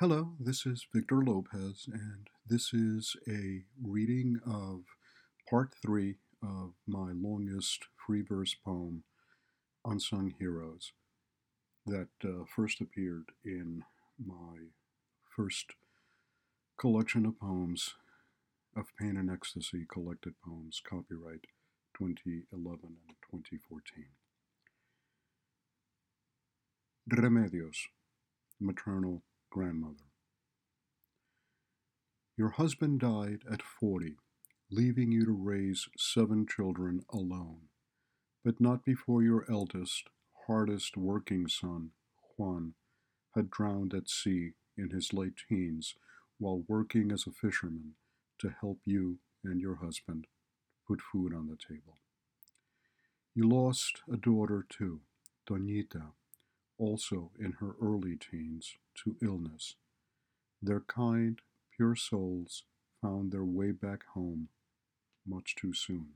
Hello, this is Victor Lopez, and this is a reading of part three of my longest free verse poem, Unsung Heroes, that uh, first appeared in my first collection of poems of Pain and Ecstasy collected poems, copyright 2011 and 2014. Remedios, maternal grandmother. Your husband died at 40, leaving you to raise seven children alone, but not before your eldest, hardest working son, Juan, had drowned at sea in his late teens while working as a fisherman to help you and your husband put food on the table. You lost a daughter too, Donita, also in her early teens, to illness. Their kind, pure souls found their way back home much too soon.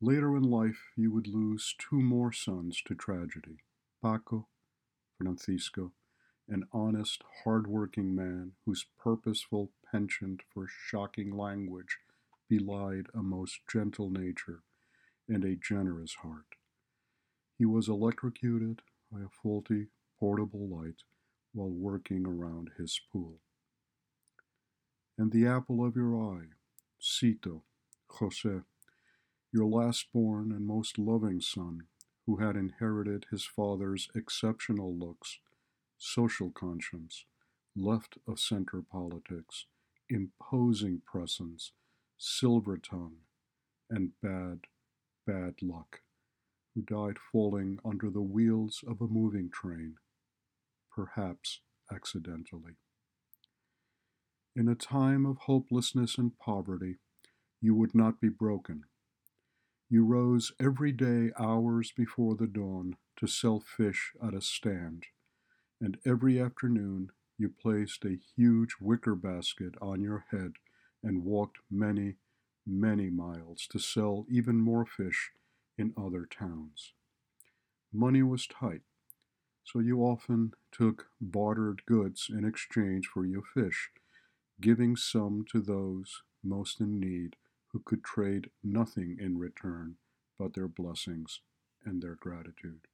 Later in life, you would lose two more sons to tragedy Paco, Francisco, an honest, hard-working man whose purposeful penchant for shocking language belied a most gentle nature and a generous heart. He was electrocuted by a faulty portable light while working around his pool. And the apple of your eye, Cito, Jose, your last born and most loving son, who had inherited his father's exceptional looks, social conscience, left of center politics, imposing presence, silver tongue, and bad, bad luck who died falling under the wheels of a moving train, perhaps accidentally. In a time of hopelessness and poverty, you would not be broken. You rose every day hours before the dawn to sell fish at a stand, and every afternoon you placed a huge wicker basket on your head and walked many, many miles to sell even more fish in other towns. Money was tight, so you often took bartered goods in exchange for your fish, giving some to those most in need who could trade nothing in return but their blessings and their gratitude.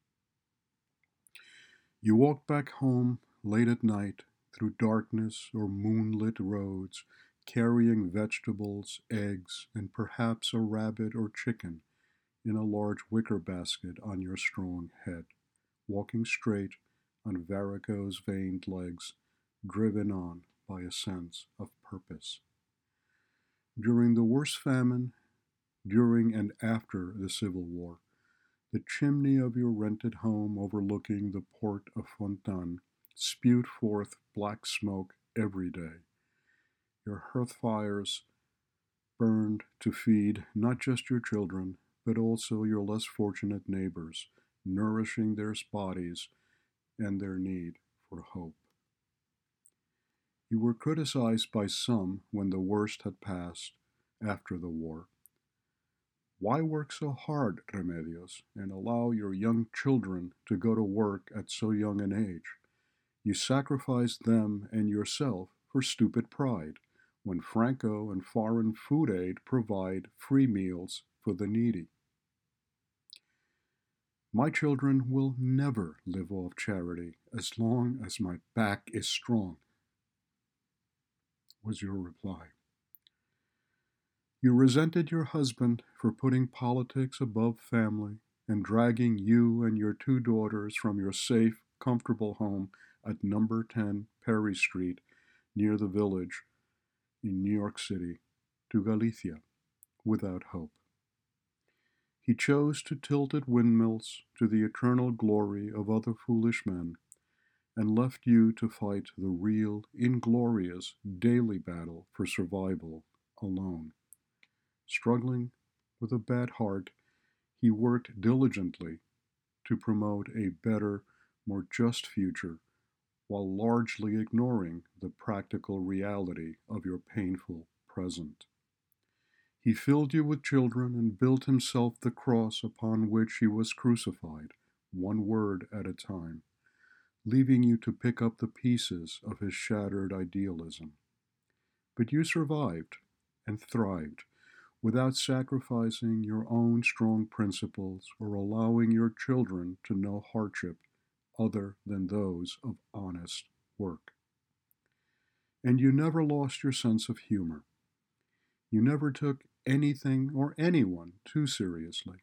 You walked back home late at night through darkness or moonlit roads, carrying vegetables, eggs, and perhaps a rabbit or chicken in a large wicker basket on your strong head, walking straight on varicose veined legs, driven on by a sense of purpose. During the worst famine, during and after the Civil War, the chimney of your rented home overlooking the port of Fontan spewed forth black smoke every day. Your hearth fires burned to feed not just your children, but also your less fortunate neighbors, nourishing their bodies and their need for hope. You were criticized by some when the worst had passed after the war. Why work so hard, Remedios, and allow your young children to go to work at so young an age? You sacrificed them and yourself for stupid pride when Franco and foreign food aid provide free meals for the needy. My children will never live off charity as long as my back is strong, was your reply. You resented your husband for putting politics above family and dragging you and your two daughters from your safe, comfortable home at number 10 Perry Street near the village in New York City to Galicia without hope. He chose to tilt at windmills to the eternal glory of other foolish men, and left you to fight the real, inglorious, daily battle for survival alone. Struggling with a bad heart, he worked diligently to promote a better, more just future while largely ignoring the practical reality of your painful present. He filled you with children and built himself the cross upon which he was crucified, one word at a time, leaving you to pick up the pieces of his shattered idealism. But you survived and thrived without sacrificing your own strong principles or allowing your children to know hardship other than those of honest work. And you never lost your sense of humor. You never took anything or anyone too seriously.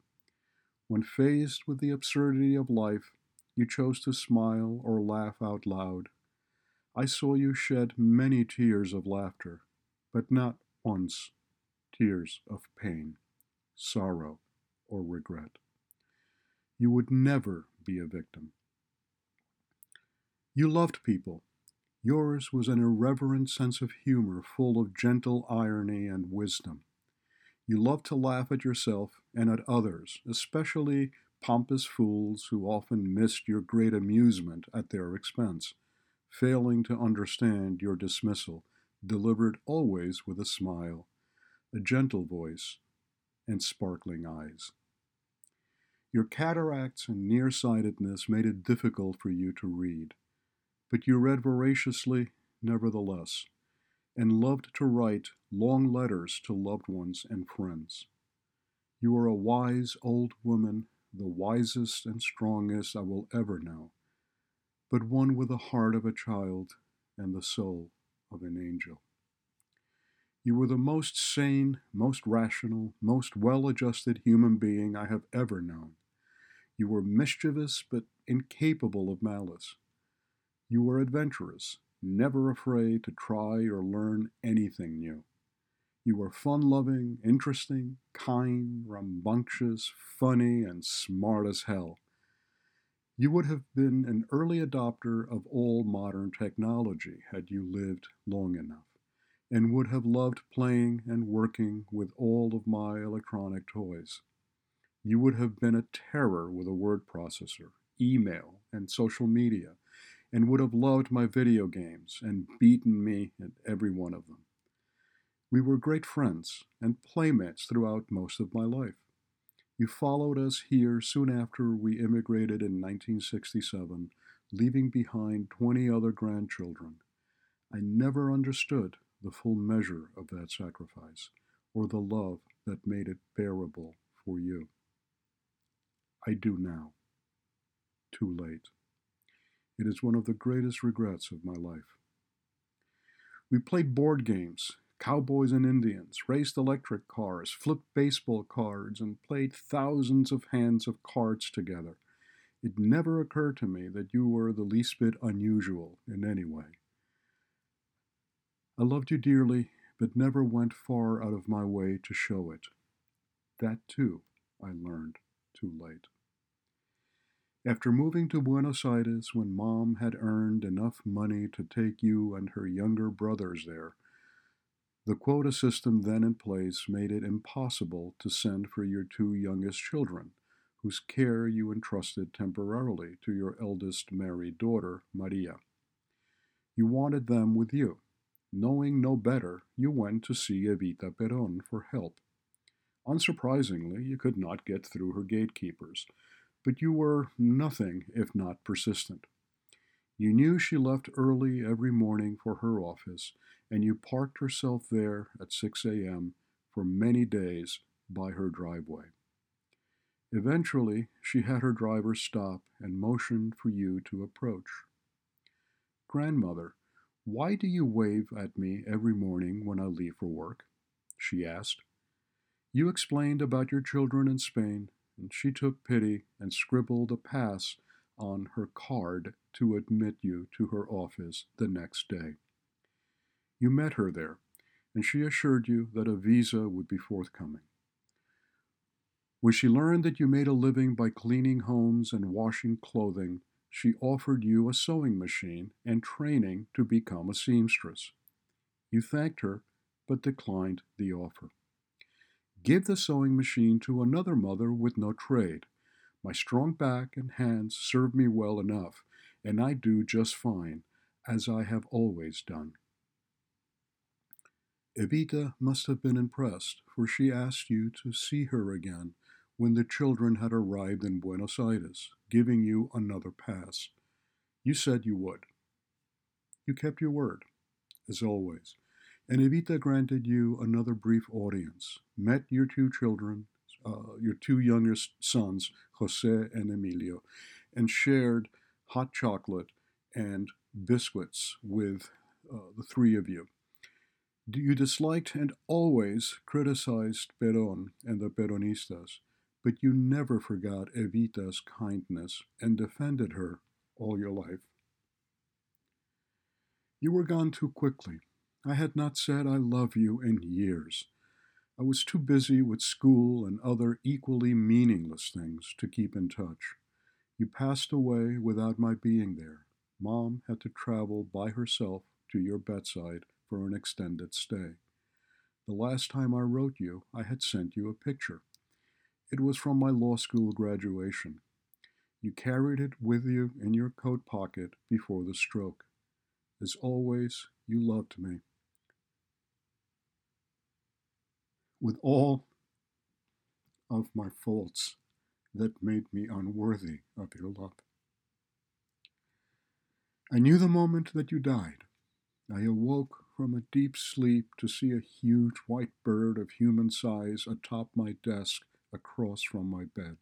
When faced with the absurdity of life, you chose to smile or laugh out loud. I saw you shed many tears of laughter, but not once tears of pain, sorrow, or regret. You would never be a victim. You loved people. Yours was an irreverent sense of humor full of gentle irony and wisdom. You loved to laugh at yourself and at others, especially pompous fools who often missed your great amusement at their expense, failing to understand your dismissal, delivered always with a smile a gentle voice, and sparkling eyes. Your cataracts and nearsightedness made it difficult for you to read, but you read voraciously nevertheless, and loved to write long letters to loved ones and friends. You are a wise old woman, the wisest and strongest I will ever know, but one with the heart of a child and the soul of an angel. You were the most sane, most rational, most well adjusted human being I have ever known. You were mischievous but incapable of malice. You were adventurous, never afraid to try or learn anything new. You were fun loving, interesting, kind, rambunctious, funny, and smart as hell. You would have been an early adopter of all modern technology had you lived long enough and would have loved playing and working with all of my electronic toys. You would have been a terror with a word processor, email, and social media, and would have loved my video games and beaten me at every one of them. We were great friends and playmates throughout most of my life. You followed us here soon after we immigrated in 1967, leaving behind 20 other grandchildren. I never understood the full measure of that sacrifice or the love that made it bearable for you. I do now. Too late. It is one of the greatest regrets of my life. We played board games, cowboys and Indians, raced electric cars, flipped baseball cards, and played thousands of hands of cards together. It never occurred to me that you were the least bit unusual in any way. I loved you dearly, but never went far out of my way to show it. That, too, I learned too late. After moving to Buenos Aires when Mom had earned enough money to take you and her younger brothers there, the quota system then in place made it impossible to send for your two youngest children, whose care you entrusted temporarily to your eldest married daughter, Maria. You wanted them with you, Knowing no better, you went to see Evita Peron for help. Unsurprisingly, you could not get through her gatekeepers, but you were nothing if not persistent. You knew she left early every morning for her office, and you parked herself there at 6 a.m. for many days by her driveway. Eventually, she had her driver stop and motioned for you to approach. Grandmother, why do you wave at me every morning when I leave for work? she asked. You explained about your children in Spain, and she took pity and scribbled a pass on her card to admit you to her office the next day. You met her there, and she assured you that a visa would be forthcoming. When she learned that you made a living by cleaning homes and washing clothing, she offered you a sewing machine and training to become a seamstress. You thanked her, but declined the offer. Give the sewing machine to another mother with no trade. My strong back and hands serve me well enough, and I do just fine, as I have always done. Evita must have been impressed, for she asked you to see her again when the children had arrived in Buenos Aires, giving you another pass. You said you would. You kept your word, as always, and Evita granted you another brief audience, met your two children, uh, your two youngest sons, Jose and Emilio, and shared hot chocolate and biscuits with uh, the three of you. You disliked and always criticized Peron and the Peronistas, but you never forgot Evita's kindness and defended her all your life. You were gone too quickly. I had not said I love you in years. I was too busy with school and other equally meaningless things to keep in touch. You passed away without my being there. Mom had to travel by herself to your bedside for an extended stay. The last time I wrote you, I had sent you a picture. It was from my law school graduation. You carried it with you in your coat pocket before the stroke. As always, you loved me. With all of my faults that made me unworthy of your love. I knew the moment that you died. I awoke from a deep sleep to see a huge white bird of human size atop my desk across from my bed.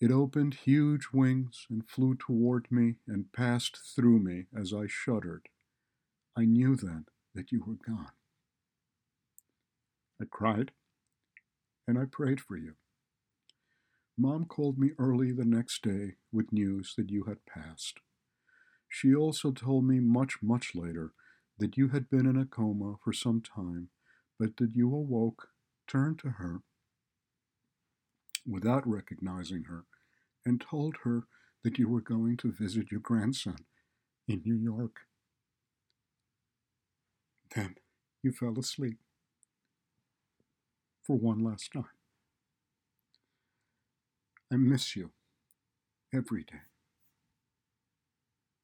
It opened huge wings and flew toward me and passed through me as I shuddered. I knew then that you were gone. I cried and I prayed for you. Mom called me early the next day with news that you had passed. She also told me much, much later that you had been in a coma for some time, but that you awoke, turned to her without recognizing her, and told her that you were going to visit your grandson in New York. Then you fell asleep for one last time. I miss you every day.